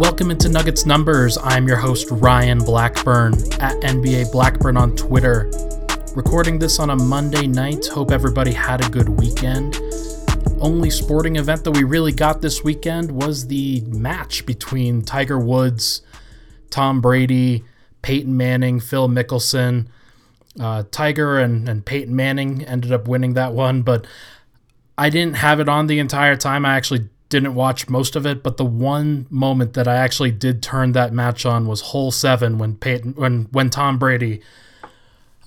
Welcome into Nuggets Numbers. I'm your host, Ryan Blackburn, at NBA Blackburn on Twitter. Recording this on a Monday night. Hope everybody had a good weekend. Only sporting event that we really got this weekend was the match between Tiger Woods, Tom Brady, Peyton Manning, Phil Mickelson. Uh, Tiger and, and Peyton Manning ended up winning that one, but I didn't have it on the entire time. I actually didn't watch most of it, but the one moment that I actually did turn that match on was hole seven when Peyton when when Tom Brady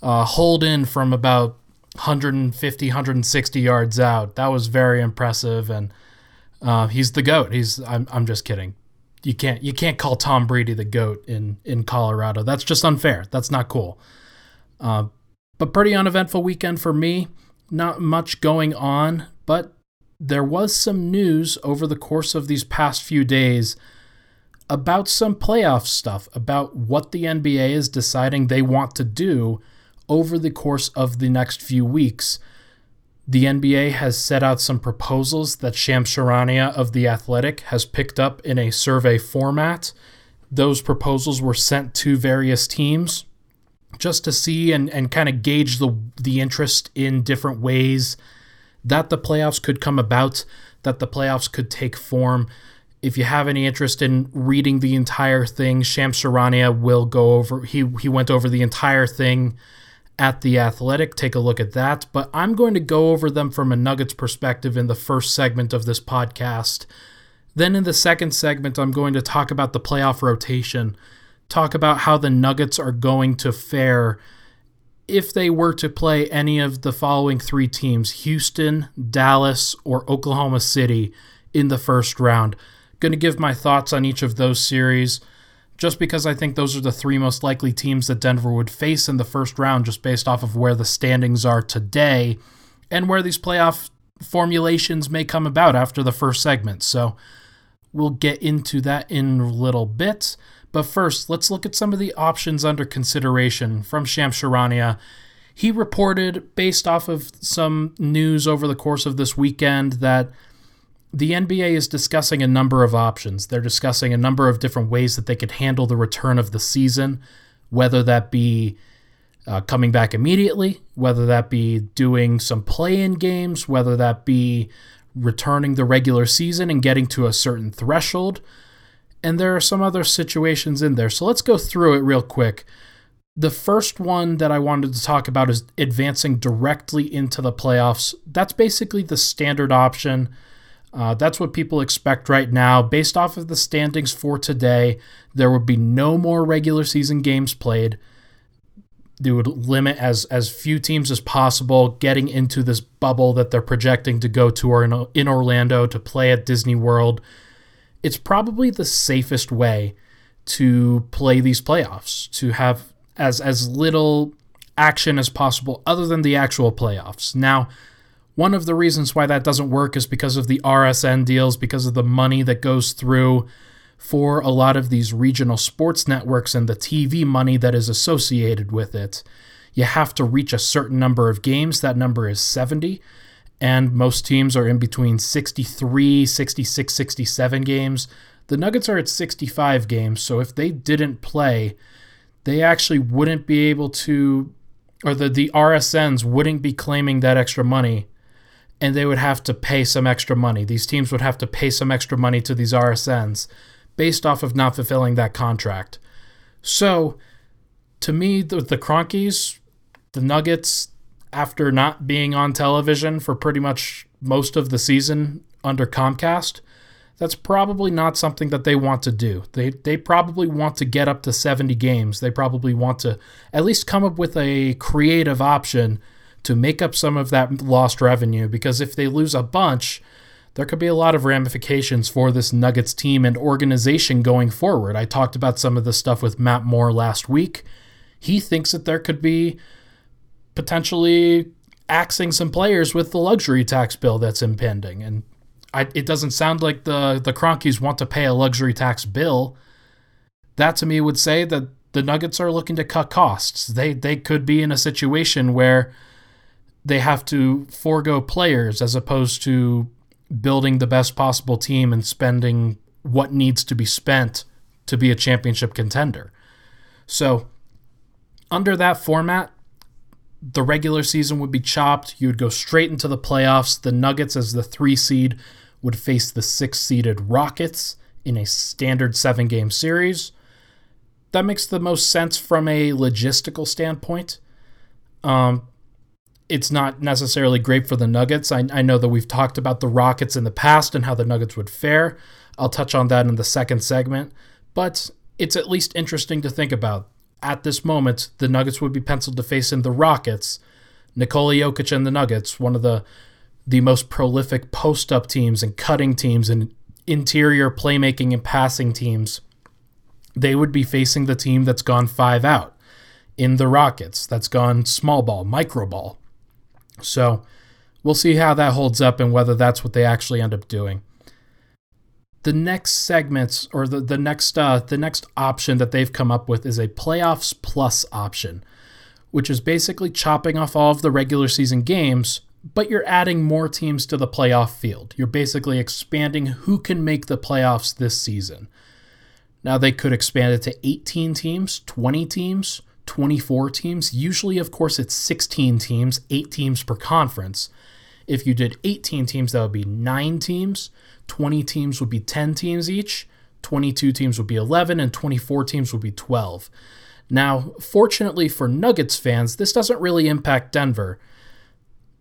uh, holed in from about 150 160 yards out. That was very impressive, and uh, he's the goat. He's I'm I'm just kidding. You can't you can't call Tom Brady the goat in in Colorado. That's just unfair. That's not cool. Uh, but pretty uneventful weekend for me. Not much going on, but there was some news over the course of these past few days about some playoff stuff, about what the NBA is deciding they want to do over the course of the next few weeks. The NBA has set out some proposals that Shams Charania of The Athletic has picked up in a survey format. Those proposals were sent to various teams just to see and, and kind of gauge the, the interest in different ways that the playoffs could come about, that the playoffs could take form. If you have any interest in reading the entire thing, Shams Charania will go over. He he went over the entire thing at the Athletic. Take a look at that. But I'm going to go over them from a Nuggets perspective in the first segment of this podcast. Then in the second segment, I'm going to talk about the playoff rotation, talk about how the Nuggets are going to fare if they were to play any of the following three teams Houston, Dallas, or Oklahoma City in the first round. Going to give my thoughts on each of those series just because I think those are the three most likely teams that Denver would face in the first round, just based off of where the standings are today and where these playoff formulations may come about after the first segment. So we'll get into that in a little bit. But first, let's look at some of the options under consideration from Shams Charania. He reported, based off of some news over the course of this weekend, that the NBA is discussing a number of options. They're discussing a number of different ways that they could handle the return of the season, whether that be uh, coming back immediately, whether that be doing some play in games, whether that be returning the regular season and getting to a certain threshold and there are some other situations in there. So let's go through it real quick. The first one that I wanted to talk about is advancing directly into the playoffs. That's basically the standard option. Uh, that's what people expect right now. Based off of the standings for today, there would be no more regular season games played. They would limit as as few teams as possible getting into this bubble that they're projecting to go to or in, in Orlando to play at Disney World it's probably the safest way to play these playoffs, to have as as little action as possible other than the actual playoffs. Now, one of the reasons why that doesn't work is because of the RSN deals, because of the money that goes through for a lot of these regional sports networks and the TV money that is associated with it. You have to reach a certain number of games. That number is 70 and most teams are in between 63, 66, 67 games. The Nuggets are at 65 games, so if they didn't play, they actually wouldn't be able to, or the, the RSNs wouldn't be claiming that extra money, and they would have to pay some extra money. These teams would have to pay some extra money to these RSNs based off of not fulfilling that contract. So, to me, the, the Kroenkes, the Nuggets, after not being on television for pretty much most of the season under Comcast, that's probably not something that they want to do. They they probably want to get up to 70 games. They probably want to at least come up with a creative option to make up some of that lost revenue because if they lose a bunch, there could be a lot of ramifications for this Nuggets team and organization going forward. I talked about some of the stuff with Matt Moore last week. He thinks that there could be potentially axing some players with the luxury tax bill that's impending. And I, it doesn't sound like the the Kroenkes want to pay a luxury tax bill. That to me would say that the Nuggets are looking to cut costs. They they could be in a situation where they have to forego players as opposed to building the best possible team and spending what needs to be spent to be a championship contender. So, under that format, the regular season would be chopped. You would go straight into the playoffs. The Nuggets, as the three seed, would face the six seeded Rockets in a standard seven game series. That makes the most sense from a logistical standpoint. Um, it's not necessarily great for the Nuggets. I, I know that we've talked about the Rockets in the past and how the Nuggets would fare. I'll touch on that in the second segment, but it's at least interesting to think about. At this moment, the Nuggets would be penciled to face in the Rockets, Nikola Jokic and the Nuggets, one of the the most prolific post up teams and cutting teams and interior playmaking and passing teams, they would be facing the team that's gone five out in the Rockets, that's gone small ball, micro ball. So we'll see how that holds up and whether that's what they actually end up doing. The next segments or the, the next uh, the next option that they've come up with is a playoffs plus option, which is basically chopping off all of the regular season games but you're adding more teams to the playoff field. You're basically expanding who can make the playoffs this season. Now, they could expand it to 18 teams, 20 teams, 24 teams. Usually, of course, it's 16 teams, 8 teams per conference. If you did 18 teams, that would be 9 teams. 20 teams would be 10 teams each. 22 teams would be 11, and 24 teams would be 12. Now, fortunately for Nuggets fans, this doesn't really impact Denver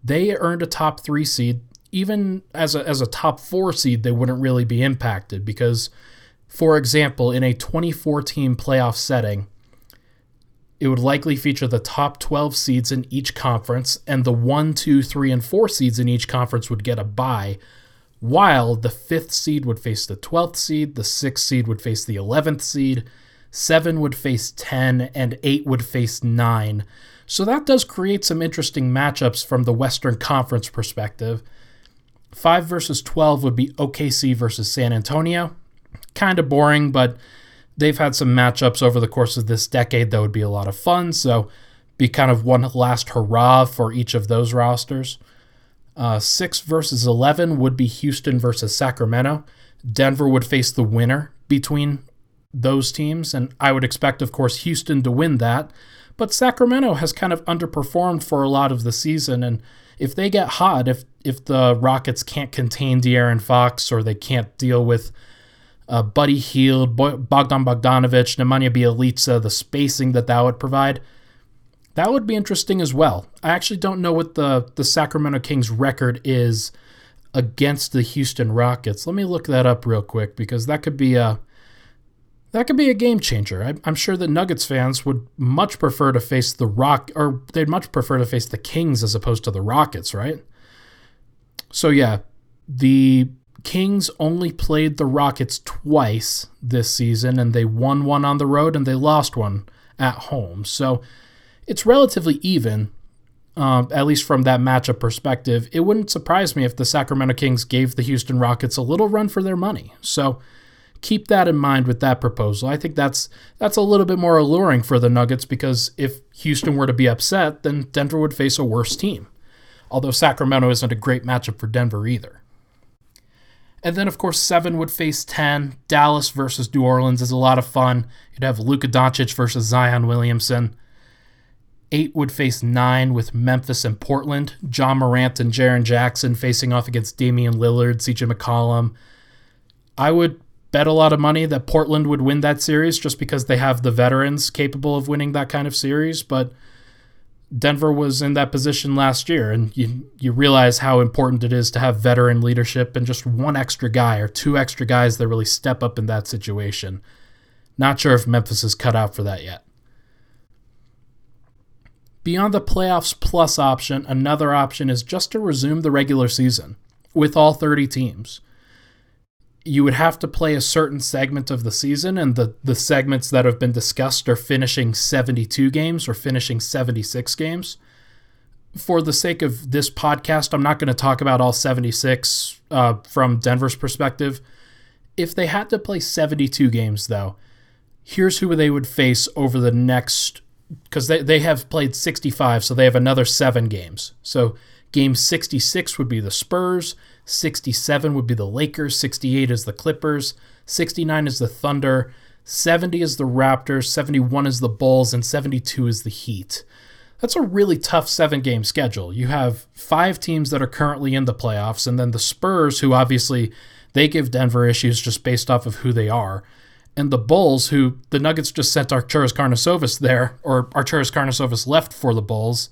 they earned a top three seed. Even as a, as a top four seed, they wouldn't really be impacted because, for example, in a 24 team playoff setting, it would likely feature the top 12 seeds in each conference, and the 1, 2, 3, and 4 seeds in each conference would get a bye, while the 5th seed would face the 12th seed, the 6th seed would face the 11th seed, 7 would face 10, and 8 would face 9. So that does create some interesting matchups from the Western Conference perspective. 5 versus 12 would be OKC versus San Antonio. Kind of boring, but they've had some matchups over the course of this decade that would be a lot of fun. So be kind of one last hurrah for each of those rosters. Uh, 6 versus 11 would be Houston versus Sacramento. Denver would face the winner between those teams, and I would expect, of course, Houston to win that. But Sacramento has kind of underperformed for a lot of the season, and if they get hot, if if the Rockets can't contain De'Aaron Fox or they can't deal with uh, Buddy Hield, Bogdan Bogdanovic, Nemanja Bjelica, the spacing that that would provide, that would be interesting as well. I actually don't know what the the Sacramento Kings record is against the Houston Rockets. Let me look that up real quick because that could be a that could be a game changer. I'm sure that Nuggets fans would much prefer to face the Rock, or they'd much prefer to face the Kings as opposed to the Rockets, right? So, yeah, the Kings only played the Rockets twice this season, and they won one on the road and they lost one at home. So, it's relatively even, uh, at least from that matchup perspective. It wouldn't surprise me if the Sacramento Kings gave the Houston Rockets a little run for their money. So, keep that in mind with that proposal. I think that's that's a little bit more alluring for the Nuggets because if Houston were to be upset, then Denver would face a worse team. Although Sacramento isn't a great matchup for Denver either. And then, of course, seven would face 10. Dallas versus New Orleans is a lot of fun. You'd have Luka Doncic versus Zion Williamson. Eight would face nine with Memphis and Portland. Ja Morant and Jaren Jackson facing off against Damian Lillard, CJ McCollum. I would bet a lot of money that Portland would win that series just because they have the veterans capable of winning that kind of series. But Denver was in that position last year, and you you realize how important it is to have veteran leadership and just one extra guy or two extra guys that really step up in that situation. Not sure if Memphis is cut out for that yet. Beyond the playoffs plus option, another option is just to resume the regular season with all 30 teams. You would have to play a certain segment of the season, and the, the segments that have been discussed are finishing 72 games or finishing 76 games. For the sake of this podcast, I'm not going to talk about all 76 uh, from Denver's perspective. If they had to play 72 games, though, here's who they would face over the next because they, they have played 65, so they have another seven games. So game 66 would be the Spurs, 67 would be the Lakers, 68 is the Clippers, 69 is the Thunder, 70 is the Raptors, 71 is the Bulls, and 72 is the Heat. That's a really tough seven game schedule. You have five teams that are currently in the playoffs, and then the Spurs, who obviously they give Denver issues just based off of who they are and the Bulls, who the Nuggets just sent Arturas Karnisovas there, or Arturas Karnisovas left for the Bulls.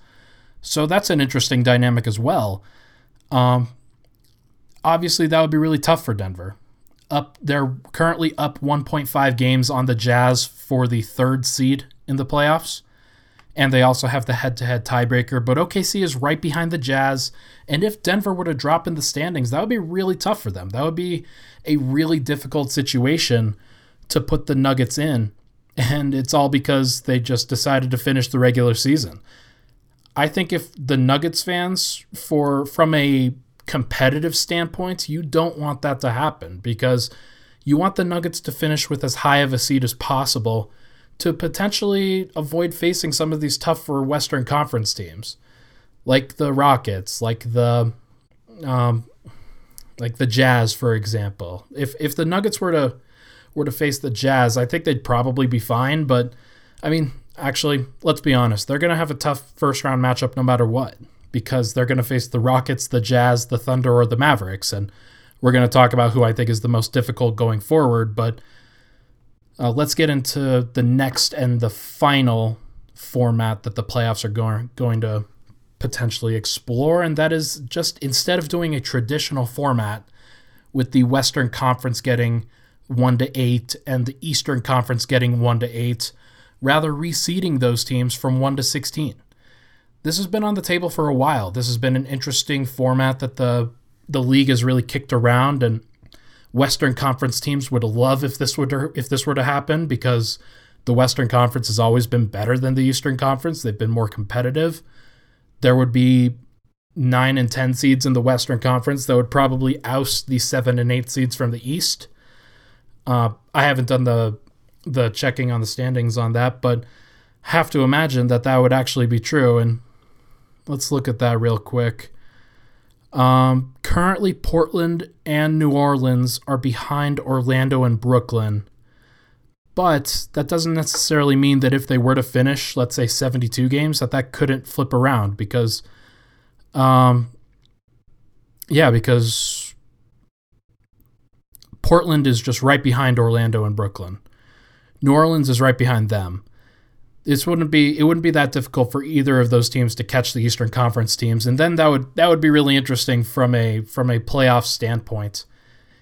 So that's an interesting dynamic as well. Um, obviously, that would be really tough for Denver. Up, they're currently up 1.5 games on the Jazz for the third seed in the playoffs, and they also have the head-to-head tiebreaker. But OKC is right behind the Jazz, and if Denver were to drop in the standings, that would be really tough for them. That would be a really difficult situation to put the Nuggets in, and it's all because they just decided to finish the regular season. I think if the Nuggets fans, for from a competitive standpoint, you don't want that to happen because you want the Nuggets to finish with as high of a seed as possible to potentially avoid facing some of these tougher Western Conference teams, like the Rockets, like the um, like the Jazz, for example. If if the Nuggets were to were to face the Jazz, I think they'd probably be fine. But I mean, actually, let's be honest, they're going to have a tough first round matchup no matter what because they're going to face the Rockets, the Jazz, the Thunder, or the Mavericks. And we're going to talk about who I think is the most difficult going forward. But uh, let's get into the next and the final format that the playoffs are going, going to potentially explore. And that is just instead of doing a traditional format with the Western Conference getting 1 to 8 and the Eastern Conference getting 1 to 8, rather reseeding those teams from 1 to 16. This has been on the table for a while. This has been an interesting format that the the league has really kicked around and Western Conference teams would love if this would if this were to happen because the Western Conference has always been better than the Eastern Conference. They've been more competitive. There would be 9 and 10 seeds in the Western Conference that would probably oust the 7 and 8 seeds from the East. Uh, I haven't done the the checking on the standings on that, but have to imagine that that would actually be true. And let's look at that real quick. Um, currently, Portland and New Orleans are behind Orlando and Brooklyn. But that doesn't necessarily mean that if they were to finish, let's say 72 games, that that couldn't flip around because, um, yeah, because Portland is just right behind Orlando and Brooklyn. New Orleans is right behind them. This wouldn't be it wouldn't be that difficult for either of those teams to catch the Eastern Conference teams, and then that would that would be really interesting from a from a playoff standpoint.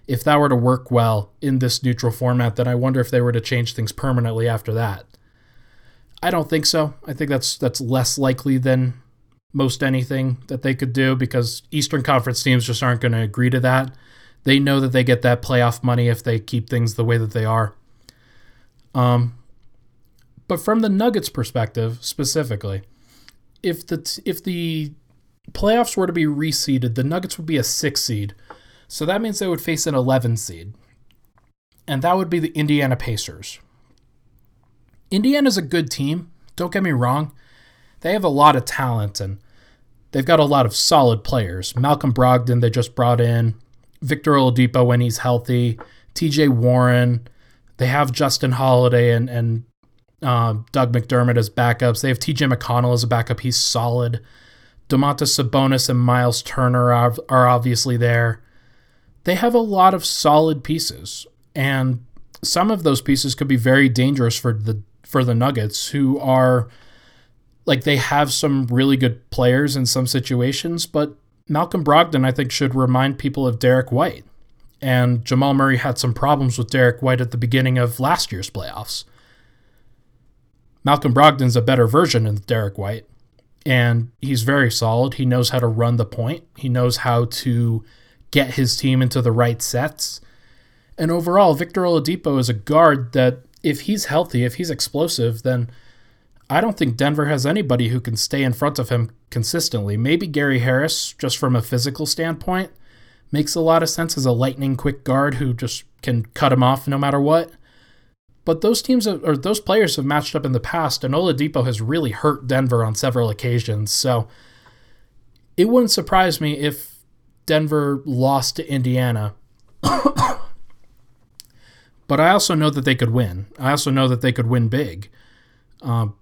If that were to work well in this neutral format, then I wonder if they were to change things permanently after that. I don't think so. I think that's that's less likely than most anything that they could do because Eastern Conference teams just aren't going to agree to that. They know that they get that playoff money if they keep things the way that they are. Um, but from the Nuggets' perspective, specifically, if the if the playoffs were to be reseeded, the Nuggets would be a six seed, so that means they would face an 11 seed, and that would be the Indiana Pacers. Indiana's a good team. Don't get me wrong; they have a lot of talent and they've got a lot of solid players. Malcolm Brogdon they just brought in. Victor Oladipo when he's healthy, T.J. Warren. They have Justin Holiday and and uh, Doug McDermott as backups. They have T.J. McConnell as a backup. He's solid. Domantas Sabonis and Miles Turner are, are obviously there. They have a lot of solid pieces, and some of those pieces could be very dangerous for the for the Nuggets, who are like they have some really good players in some situations, but Malcolm Brogdon, I think, should remind people of Derrick White. And Jamal Murray had some problems with Derrick White at the beginning of last year's playoffs. Malcolm Brogdon's a better version of Derrick White, and he's very solid. He knows how to run the point, he knows how to get his team into the right sets. And overall, Victor Oladipo is a guard that, if he's healthy, if he's explosive, then I don't think Denver has anybody who can stay in front of him consistently. Maybe Gary Harris, just from a physical standpoint, makes a lot of sense as a lightning quick guard who just can cut him off no matter what. But those teams or those players have matched up in the past, and Oladipo has really hurt Denver on several occasions. So it wouldn't surprise me if Denver lost to Indiana. but I also know that they could win. I also know that they could win big. Um,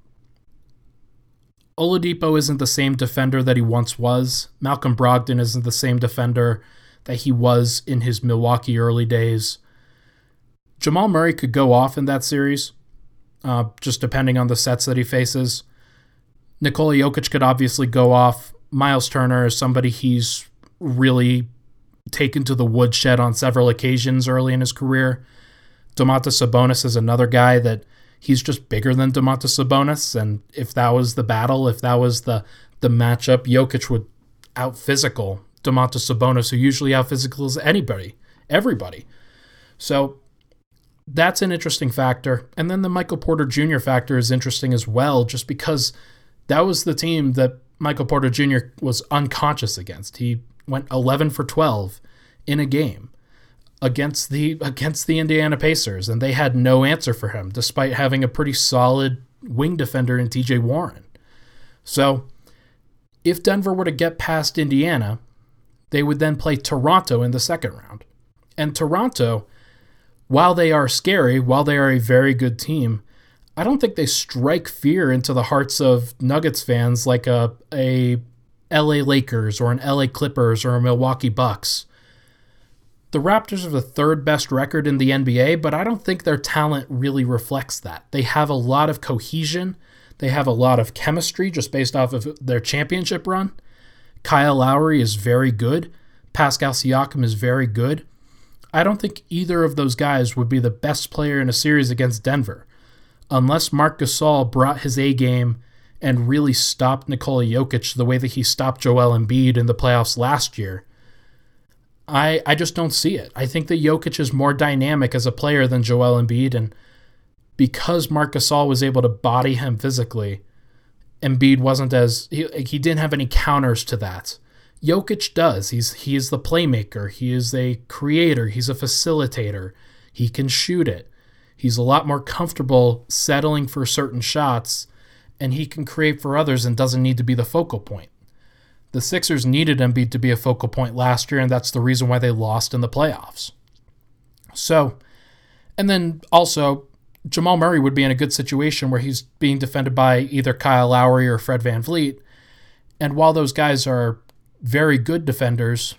Oladipo isn't the same defender that he once was. Malcolm Brogdon isn't the same defender that he was in his Milwaukee early days. Jamal Murray could go off in that series, uh, just depending on the sets that he faces. Nikola Jokic could obviously go off. Miles Turner is somebody he's really taken to the woodshed on several occasions early in his career. Domantas Sabonis is another guy that he's just bigger than Domantas Sabonis, and if that was the battle, if that was the the matchup, Jokic would out physical Domantas Sabonis, who usually out physicals anybody, everybody. So that's an interesting factor. And then the Michael Porter Jr. factor is interesting as well, just because that was the team that Michael Porter Jr. was unconscious against. He went 11 for 12 in a game against the against the Indiana Pacers, and they had no answer for him, despite having a pretty solid wing defender in T.J. Warren. So, if Denver were to get past Indiana, they would then play Toronto in the second round, and Toronto while they are scary, while they are a very good team, I don't think they strike fear into the hearts of Nuggets fans like a a LA Lakers or an LA Clippers or a Milwaukee Bucks. The Raptors are the third best record in the NBA, but I don't think their talent really reflects that. They have a lot of cohesion, they have a lot of chemistry just based off of their championship run. Kyle Lowry is very good. Pascal Siakam is very good. I don't think either of those guys would be the best player in a series against Denver unless Marc Gasol brought his A game and really stopped Nikola Jokic the way that he stopped Joel Embiid in the playoffs last year. I I just don't see it. I think that Jokic is more dynamic as a player than Joel Embiid, and because Marc Gasol was able to body him physically, Embiid wasn't as he, he didn't have any counters to that. Jokic does. He's he is the playmaker. He is a creator. He's a facilitator. He can shoot it. He's a lot more comfortable settling for certain shots, and he can create for others and doesn't need to be the focal point. The Sixers needed Embiid to be a focal point last year, and that's the reason why they lost in the playoffs. So, and then also, Jamal Murray would be in a good situation where he's being defended by either Kyle Lowry or Fred Van VanVleet. And while those guys are very good defenders.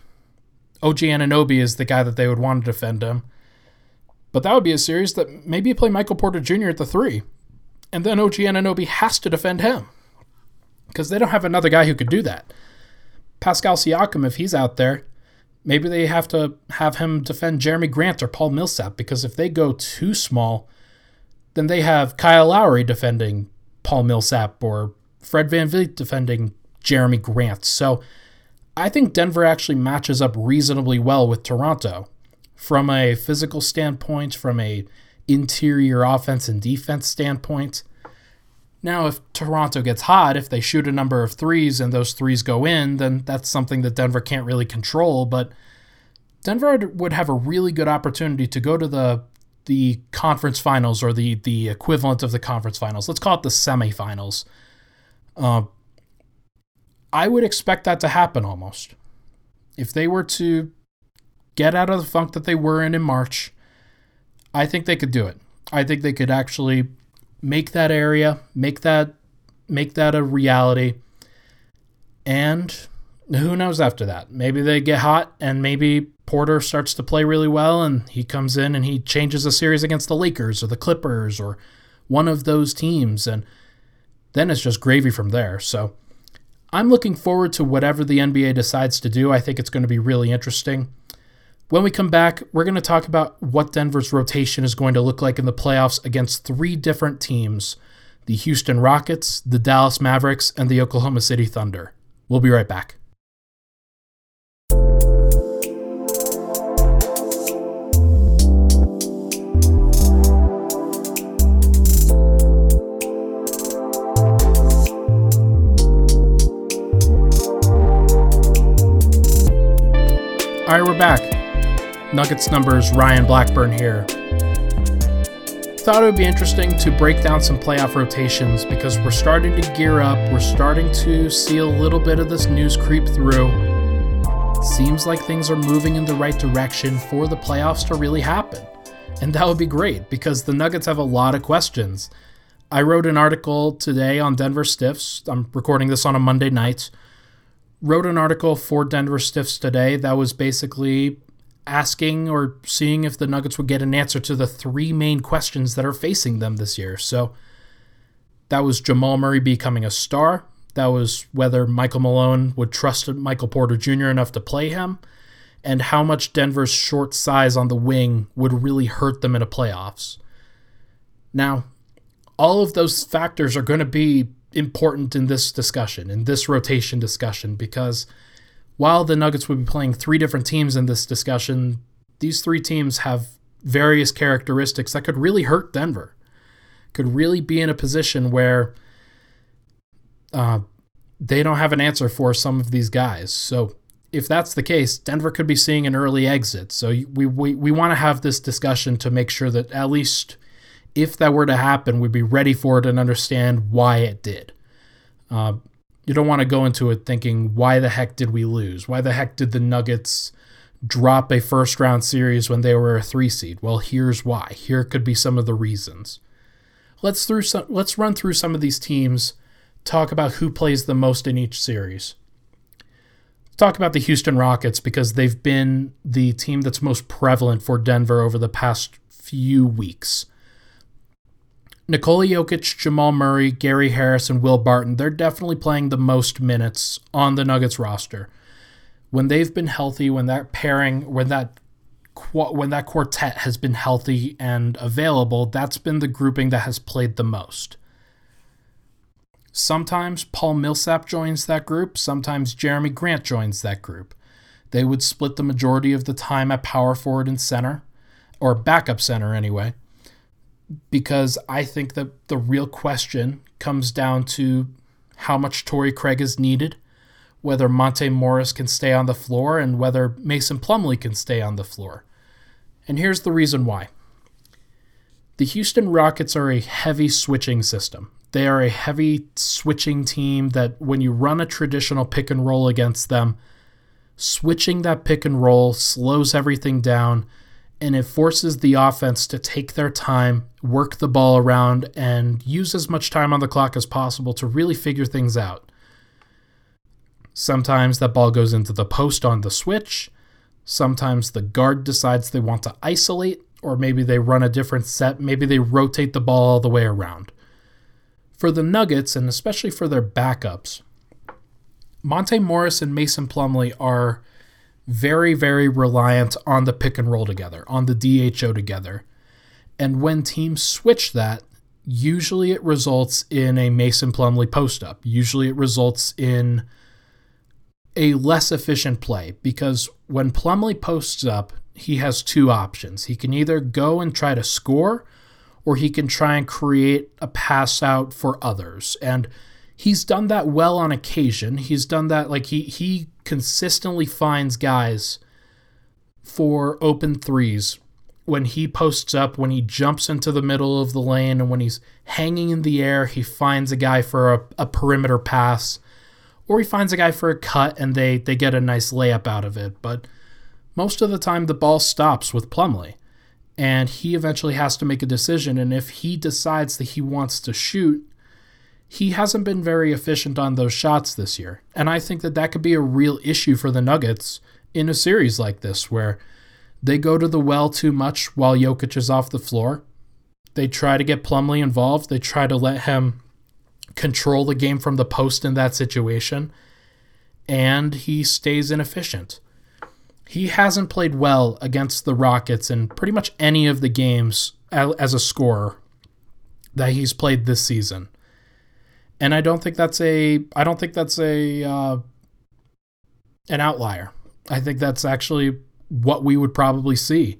OG Anunoby is the guy that they would want to defend him. But that would be a series that maybe you play Michael Porter Jr. at the three, and then OG Anunoby has to defend him because they don't have another guy who could do that. Pascal Siakam, if he's out there, maybe they have to have him defend Jerami Grant or Paul Millsap because if they go too small, then they have Kyle Lowry defending Paul Millsap or Fred Van VanVleet defending Jerami Grant. So I think Denver actually matches up reasonably well with Toronto from a physical standpoint, from a interior offense and defense standpoint. Now, if Toronto gets hot, if they shoot a number of threes and those threes go in, then that's something that Denver can't really control. But Denver would have a really good opportunity to go to the the conference finals or the the equivalent of the conference finals. Let's call it the semifinals. Uh, I would expect that to happen almost. If they were to get out of the funk that they were in in March, I think they could do it. I think they could actually make that area, make that make that a reality. And who knows after that? Maybe they get hot and maybe Porter starts to play really well and he comes in and he changes a series against the Lakers or the Clippers or one of those teams and then it's just gravy from there. So I'm looking forward to whatever the NBA decides to do. I think it's going to be really interesting. When we come back, we're going to talk about what Denver's rotation is going to look like in the playoffs against three different teams the Houston Rockets, the Dallas Mavericks, and the Oklahoma City Thunder. We'll be right back. All right, we're back. Nuggets numbers, Ryan Blackburn here. Thought it would be interesting to break down some playoff rotations because we're starting to gear up. We're starting to see a little bit of this news creep through. Seems like things are moving in the right direction for the playoffs to really happen. And that would be great because the Nuggets have a lot of questions. I wrote an article today on Denver Stiffs. I'm recording this on a Monday night wrote an article for Denver Stiffs today that was basically asking or seeing if the Nuggets would get an answer to the three main questions that are facing them this year. So that was Jamal Murray becoming a star. That was whether Michael Malone would trust Michael Porter Jr. enough to play him, and how much Denver's short size on the wing would really hurt them in a playoffs. Now, all of those factors are going to be important in this discussion, in this rotation discussion, because while the Nuggets would be playing three different teams in this discussion, these three teams have various characteristics that could really hurt Denver. Could really be in a position where uh, they don't have an answer for some of these guys. So if that's the case, Denver could be seeing an early exit. So we we, we want to have this discussion to make sure that at least if that were to happen, we'd be ready for it and understand why it did. Uh, you don't want to go into it thinking, why the heck did we lose? Why the heck did the Nuggets drop a first round series when they were a three seed? Well, here's why. Here could be some of the reasons. Let's through some, let's run through some of these teams, talk about who plays the most in each series. Talk about the Houston Rockets because they've been the team that's most prevalent for Denver over the past few weeks. Nikola Jokic, Jamal Murray, Gary Harris, and Will Barton, they're definitely playing the most minutes on the Nuggets roster. When they've been healthy, when that pairing, when that when that quartet has been healthy and available, that's been the grouping that has played the most. Sometimes Paul Millsap joins that group, sometimes Jerami Grant joins that group. They would split the majority of the time at power forward and center, or backup center anyway because I think that the real question comes down to how much Torrey Craig is needed, whether Monte Morris can stay on the floor, and whether Mason Plumlee can stay on the floor. And here's the reason why. The Houston Rockets are a heavy switching system. They are a heavy switching team that when you run a traditional pick and roll against them, switching that pick and roll slows everything down and it forces the offense to take their time, work the ball around, and use as much time on the clock as possible to really figure things out. Sometimes that ball goes into the post on the switch. Sometimes the guard decides they want to isolate, or maybe they run a different set. Maybe they rotate the ball all the way around. For the Nuggets, and especially for their backups, Monte Morris and Mason Plumlee are very, very reliant on the pick and roll together, on the DHO together. And when teams switch that, usually it results in a Mason Plumlee post up. Usually it results in a less efficient play because when Plumlee posts up, he has two options. He can either go and try to score or he can try and create a pass out for others. And he's done that well on occasion. He's done that like he he consistently finds guys for open threes when he posts up, when he jumps into the middle of the lane, and when he's hanging in the air, he finds a guy for a, a perimeter pass, or he finds a guy for a cut and they, they get a nice layup out of it. But most of the time, the ball stops with Plumlee, and he eventually has to make a decision. And if he decides that he wants to shoot, he hasn't been very efficient on those shots this year. And I think that that could be a real issue for the Nuggets in a series like this where they go to the well too much while Jokic is off the floor. They try to get Plumlee involved. They try to let him control the game from the post in that situation, and he stays inefficient. He hasn't played well against the Rockets in pretty much any of the games as a scorer that he's played this season. And I don't think that's a I don't think that's a uh, an outlier. I think that's actually what we would probably see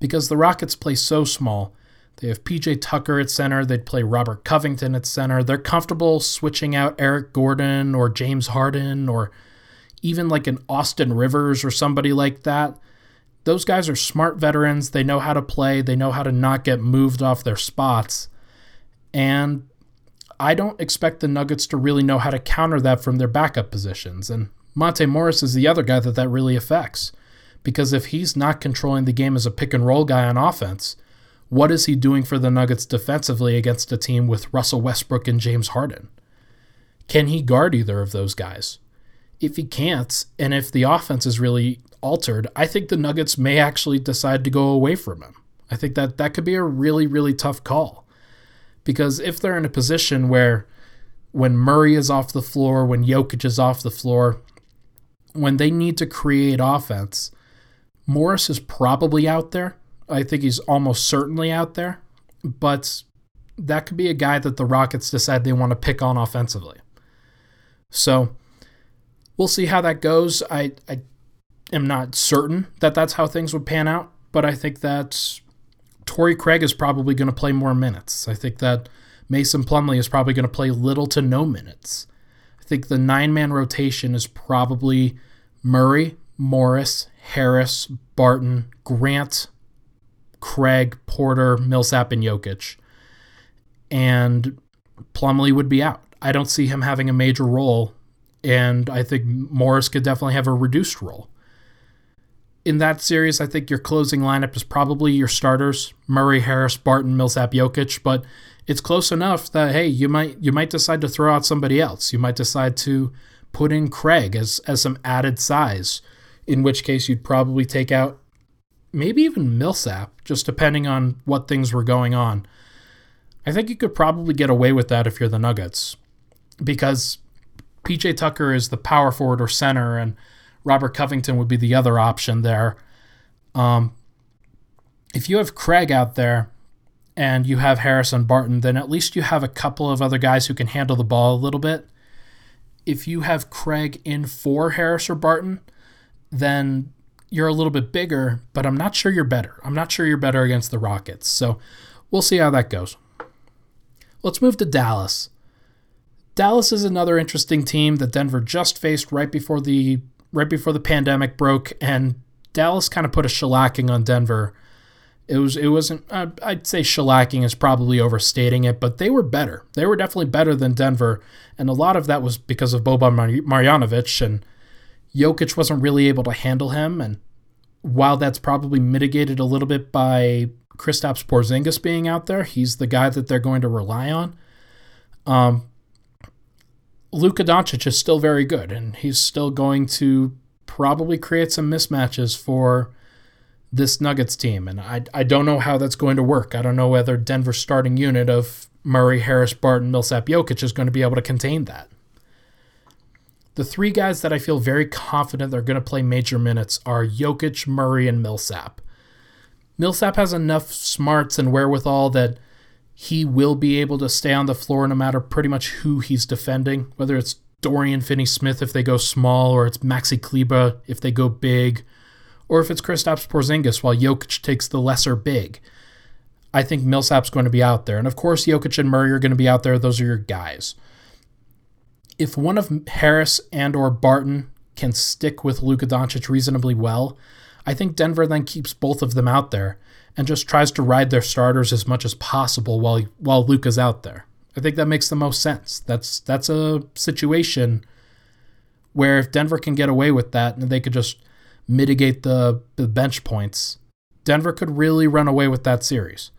because the Rockets play so small. They have PJ Tucker at center. They'd play Robert Covington at center. They're comfortable switching out Eric Gordon or James Harden or even like an Austin Rivers or somebody like that. Those guys are smart veterans. They know how to play, they know how to not get moved off their spots. And I don't expect the Nuggets to really know how to counter that from their backup positions. And Monte Morris is the other guy that that really affects. Because if he's not controlling the game as a pick and roll guy on offense, what is he doing for the Nuggets defensively against a team with Russell Westbrook and James Harden? Can he guard either of those guys? If he can't, and if the offense is really altered, I think the Nuggets may actually decide to go away from him. I think that that could be a really, really tough call. Because if they're in a position where when Murray is off the floor, when Jokic is off the floor, when they need to create offense, Morris is probably out there. I think he's almost certainly out there, but that could be a guy that the Rockets decide they want to pick on offensively. So we'll see how that goes. I, I am not certain that that's how things would pan out, but I think that Torrey Craig is probably going to play more minutes. I think that Mason Plumlee is probably going to play little to no minutes. I think the nine man rotation is probably Murray, Morris, Harris, Barton, Grant, Craig, Porter, Millsap, and Jokic. And Plumlee would be out. I don't see him having a major role, and I think Morris could definitely have a reduced role in that series, I think your closing lineup is probably your starters: Murray, Harris, Barton, Millsap, Jokic. But it's close enough that hey, you might you might decide to throw out somebody else. You might decide to put in Craig as as some added size. In which case, you'd probably take out maybe even Millsap, just depending on what things were going on. I think you could probably get away with that if you're the Nuggets, because PJ Tucker is the power forward or center, and Robert Covington would be the other option there. Um, if you have Craig out there and you have Harrison Barton, then at least you have a couple of other guys who can handle the ball a little bit. If you have Craig in for Harris or Barton, then you're a little bit bigger, but I'm not sure you're better. I'm not sure you're better against the Rockets. So we'll see how that goes. Let's move to Dallas. Dallas is another interesting team that Denver just faced right before the right before the pandemic broke, and Dallas kind of put a shellacking on Denver. It was it wasn't uh, I'd say shellacking is probably overstating it, but they were better. They were definitely better than Denver, and a lot of that was because of Boban Marjanovic and Jokic wasn't really able to handle him. And while that's probably mitigated a little bit by Kristaps Porzingis being out there, he's the guy that they're going to rely on. Um, Luka Doncic is still very good, and he's still going to probably create some mismatches for this Nuggets team. And I, I don't know how that's going to work. I don't know whether Denver's starting unit of Murray, Harris, Barton, Millsap, Jokic is going to be able to contain that. The three guys that I feel very confident they're going to play major minutes are Jokic, Murray, and Millsap. Millsap has enough smarts and wherewithal that he will be able to stay on the floor no matter pretty much who he's defending, whether it's Dorian Finney Smith if they go small, or it's Maxi Kleber if they go big, or if it's Kristaps Porzingis while Jokic takes the lesser big. I think Millsap's going to be out there. And of course, Jokic and Murray are going to be out there. Those are your guys. If one of Harris and or Barton can stick with Luka Doncic reasonably well, I think Denver then keeps both of them out there and just tries to ride their starters as much as possible while while Luka's out there. I think that makes the most sense. That's that's a situation where if Denver can get away with that and they could just mitigate the, the bench points, Denver could really run away with that series.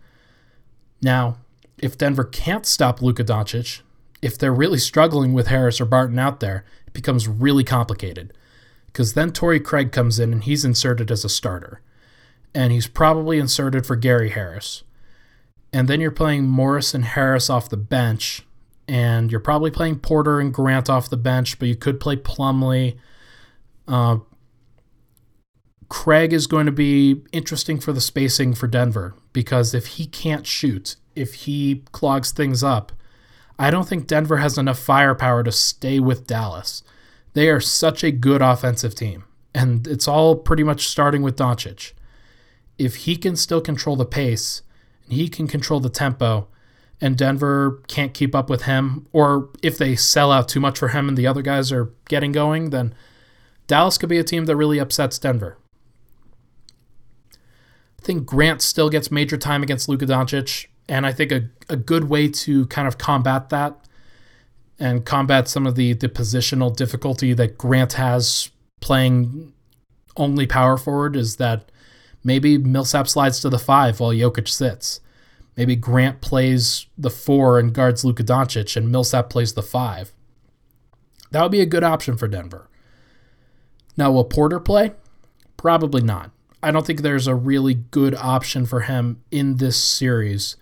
Now, if Denver can't stop Luka Doncic, if they're really struggling with Harris or Barton out there, it becomes really complicated. Because then Torrey Craig comes in and he's inserted as a starter and he's probably inserted for Gary Harris. And then you're playing Morris and Harris off the bench, and you're probably playing Porter and Grant off the bench, but you could play Plumlee. Uh, Craig is going to be interesting for the spacing for Denver because if he can't shoot, if he clogs things up, I don't think Denver has enough firepower to stay with Dallas. They are such a good offensive team, and it's all pretty much starting with Doncic. If he can still control the pace and he can control the tempo, and Denver can't keep up with him, or if they sell out too much for him and the other guys are getting going, then Dallas could be a team that really upsets Denver. I think Grant still gets major time against Luka Doncic, and I think a, a good way to kind of combat that and combat some of the, the positional difficulty that Grant has playing only power forward is that maybe Millsap slides to the five while Jokic sits Maybe Grant plays the four and guards Luka Doncic, and Millsap plays the five. That would be a good option for Denver. Now, will Porter play? Probably not. I don't think there's a really good option for him in this series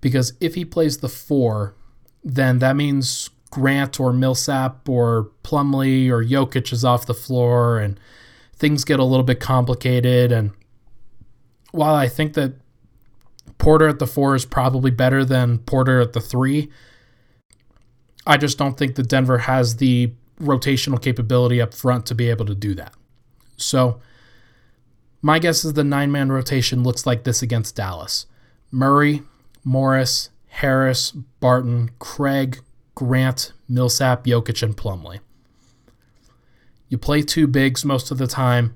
because if he plays the four, then that means Grant or Millsap or Plumlee or Jokic is off the floor and things get a little bit complicated. And while I think that Porter at the four is probably better than Porter at the three. I just don't think that Denver has the rotational capability up front to be able to do that. So, my guess is the nine man rotation looks like this against Dallas Murray, Morris, Harris, Barton, Craig, Grant, Millsap, Jokic, and Plumlee. You play two bigs most of the time,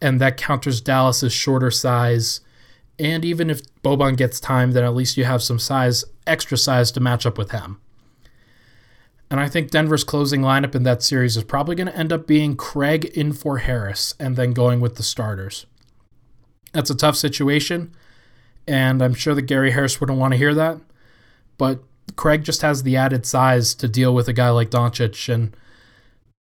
and that counters Dallas's shorter size and even if Boban gets time, then at least you have some size, extra size to match up with him. And I think Denver's closing lineup in that series is probably going to end up being Craig in for Harris and then going with the starters. That's a tough situation, and I'm sure that Gary Harris wouldn't want to hear that. But Craig just has the added size to deal with a guy like Doncic, and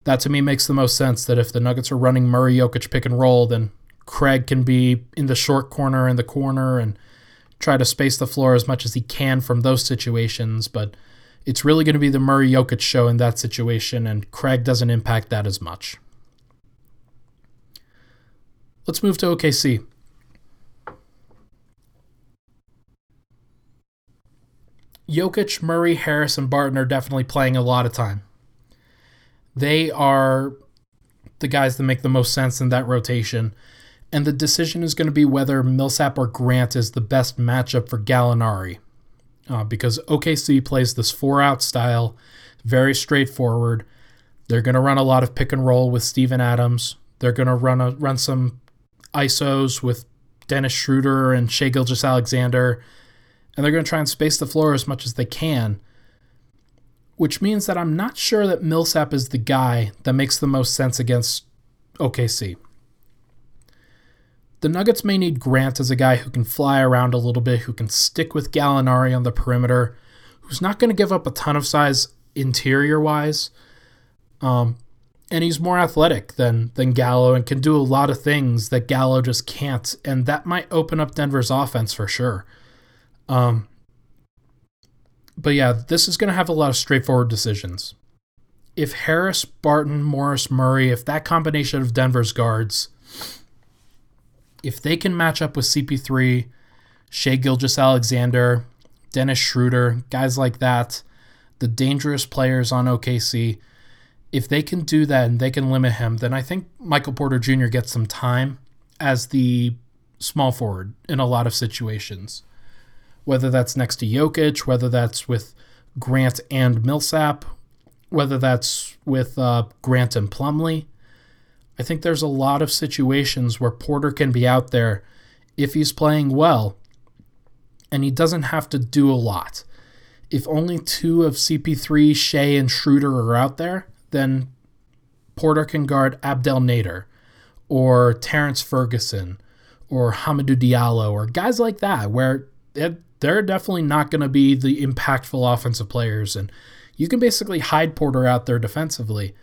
that to me makes the most sense. That if the Nuggets are running Murray Jokic pick and roll, then Craig can be in the short corner in the corner and try to space the floor as much as he can from those situations, but it's really going to be the Murray Jokic show in that situation, and Craig doesn't impact that as much. Let's move to OKC. Jokic, Murray, Harris, and Barton are definitely playing a lot of time. They are the guys that make the most sense in that rotation and the decision is going to be whether Millsap or Grant is the best matchup for Gallinari. Uh, because OKC plays this four out style, very straightforward. They're going to run a lot of pick and roll with Steven Adams. They're going to run a, run some ISOs with Dennis Schroeder and Shai Gilgeous-Alexander. and they're going to try and space the floor as much as they can. Which means that I'm not sure that Millsap is the guy that makes the most sense against OKC. The Nuggets may need Grant as a guy who can fly around a little bit, who can stick with Gallinari on the perimeter, who's not going to give up a ton of size interior wise. Um, and he's more athletic than than Gallo and can do a lot of things that Gallo just can't, and that might open up Denver's offense for sure. Um, but yeah, this is going to have a lot of straightforward decisions. If Harris, Barton, Morris, Murray, if that combination of Denver's guards if they can match up with CP3, Shai Gilgeous-Alexander, Dennis Schroeder, guys like that, the dangerous players on OKC, if they can do that and they can limit him, then I think Michael Porter Jr. gets some time as the small forward in a lot of situations. Whether that's next to Jokic, whether that's with Grant and Millsap, whether that's with uh, Grant and Plumlee. I think there's a lot of situations where Porter can be out there if he's playing well and he doesn't have to do a lot. If only two of CP3, Shai, and Schroeder are out there, then Porter can guard Abdel Nader or Terrence Ferguson or Hamidou Diallo or guys like that, where they're definitely not going to be the impactful offensive players. And you can basically hide Porter out there defensively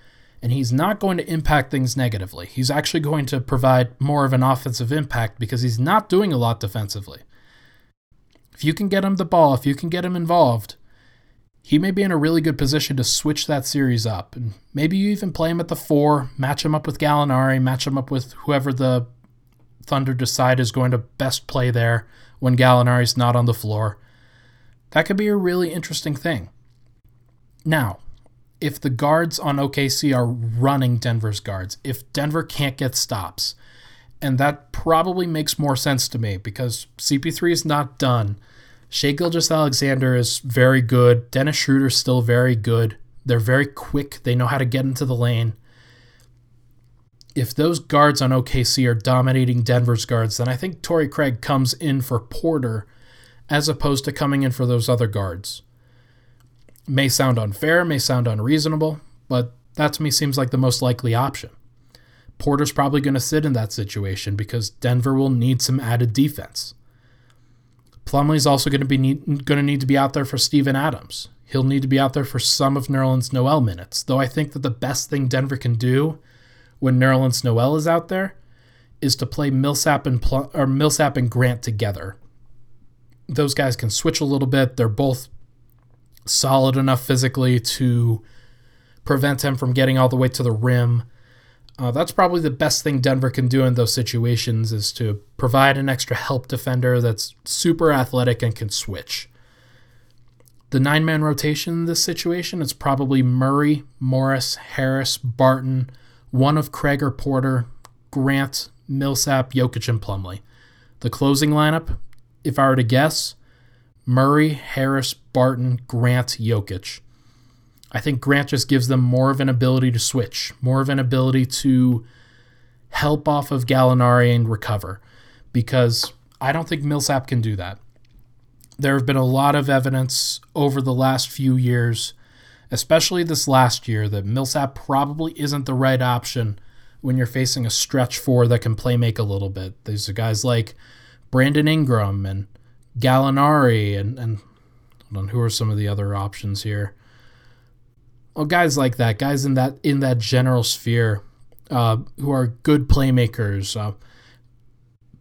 and he's not going to impact things negatively. He's actually going to provide more of an offensive impact because he's not doing a lot defensively. If you can get him the ball, if you can get him involved, he may be in a really good position to switch that series up. And maybe you even play him at the four, match him up with Gallinari, match him up with whoever the Thunder decide is going to best play there when Gallinari's not on the floor. That could be a really interesting thing. Now, if the guards on OKC are running Denver's guards, if Denver can't get stops, and that probably makes more sense to me because CP3 is not done. Shai Gilgeous-Alexander is very good. Dennis Schroeder's still very good. They're very quick. They know how to get into the lane. If those guards on OKC are dominating Denver's guards, then I think Torrey Craig comes in for Porter as opposed to coming in for those other guards. May sound unfair, may sound unreasonable, but that to me seems like the most likely option. Porter's probably going to sit in that situation because Denver will need some added defense. Plumlee's also going to be need, going to need to be out there for Steven Adams. He'll need to be out there for some of Nerlens Noel minutes. Though I think that the best thing Denver can do when Nerlens Noel is out there is to play Millsap and Pl- or Millsap and Grant together. Those guys can switch a little bit. They're both solid enough physically to prevent him from getting all the way to the rim. Uh, that's probably the best thing Denver can do in those situations is to provide an extra help defender that's super athletic and can switch. The nine man rotation in this situation is probably Murray, Morris, Harris, Barton, one of Craig or Porter, Grant, Millsap, Jokic, and Plumlee. The closing lineup, if I were to guess, Murray, Harris, Barton, Grant, Jokic. I think Grant just gives them more of an ability to switch, more of an ability to help off of Gallinari and recover, because I don't think Millsap can do that. There have been a lot of evidence over the last few years, especially this last year, that Millsap probably isn't the right option when you're facing a stretch four that can play make a little bit. These are guys like Brandon Ingram and Gallinari and and on, who are some of the other options here? well, guys like that, guys in that in that general sphere, uh, who are good playmakers. Uh,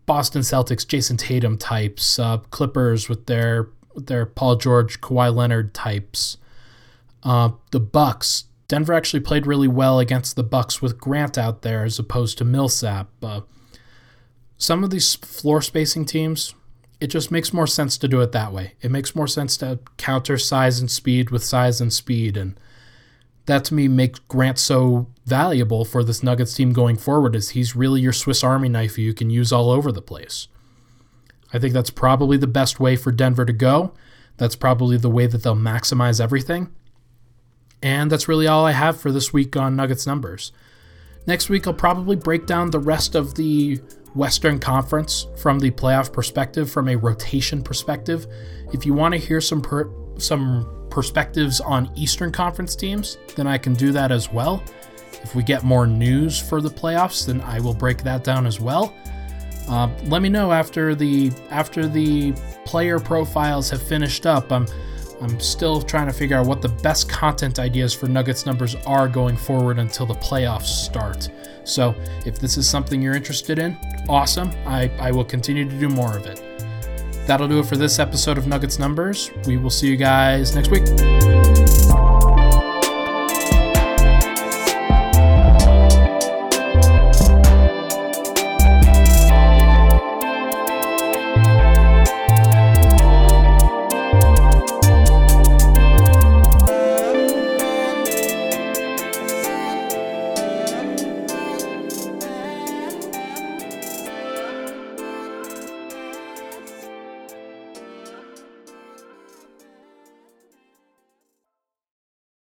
Boston Celtics, Jayson Tatum types, uh, Clippers with their with their Paul George, Kawhi Leonard types. Uh, the Bucks, Denver actually played really well against the Bucks with Grant out there as opposed to Millsap. Some of these floor spacing teams, it just makes more sense to do it that way. It makes more sense to counter size and speed with size and speed and that to me makes Grant so valuable for this Nuggets team going forward is he's really your Swiss Army knife you can use all over the place. I think that's probably the best way for Denver to go. That's probably the way that they'll maximize everything. And that's really all I have for this week on Nuggets numbers. Next week, I'll probably break down the rest of the Western Conference from the playoff perspective, from a rotation perspective. If you want to hear some per- some perspectives on Eastern Conference teams, then I can do that as well. If we get more news for the playoffs, then I will break that down as well. Uh, let me know after the after the player profiles have finished up. I'm I'm still trying to figure out what the best content ideas for Nuggets numbers are going forward until the playoffs start. So if this is something you're interested in, awesome. I, I will continue to do more of it. That'll do it for this episode of Nuggets Numbers. We will see you guys next week.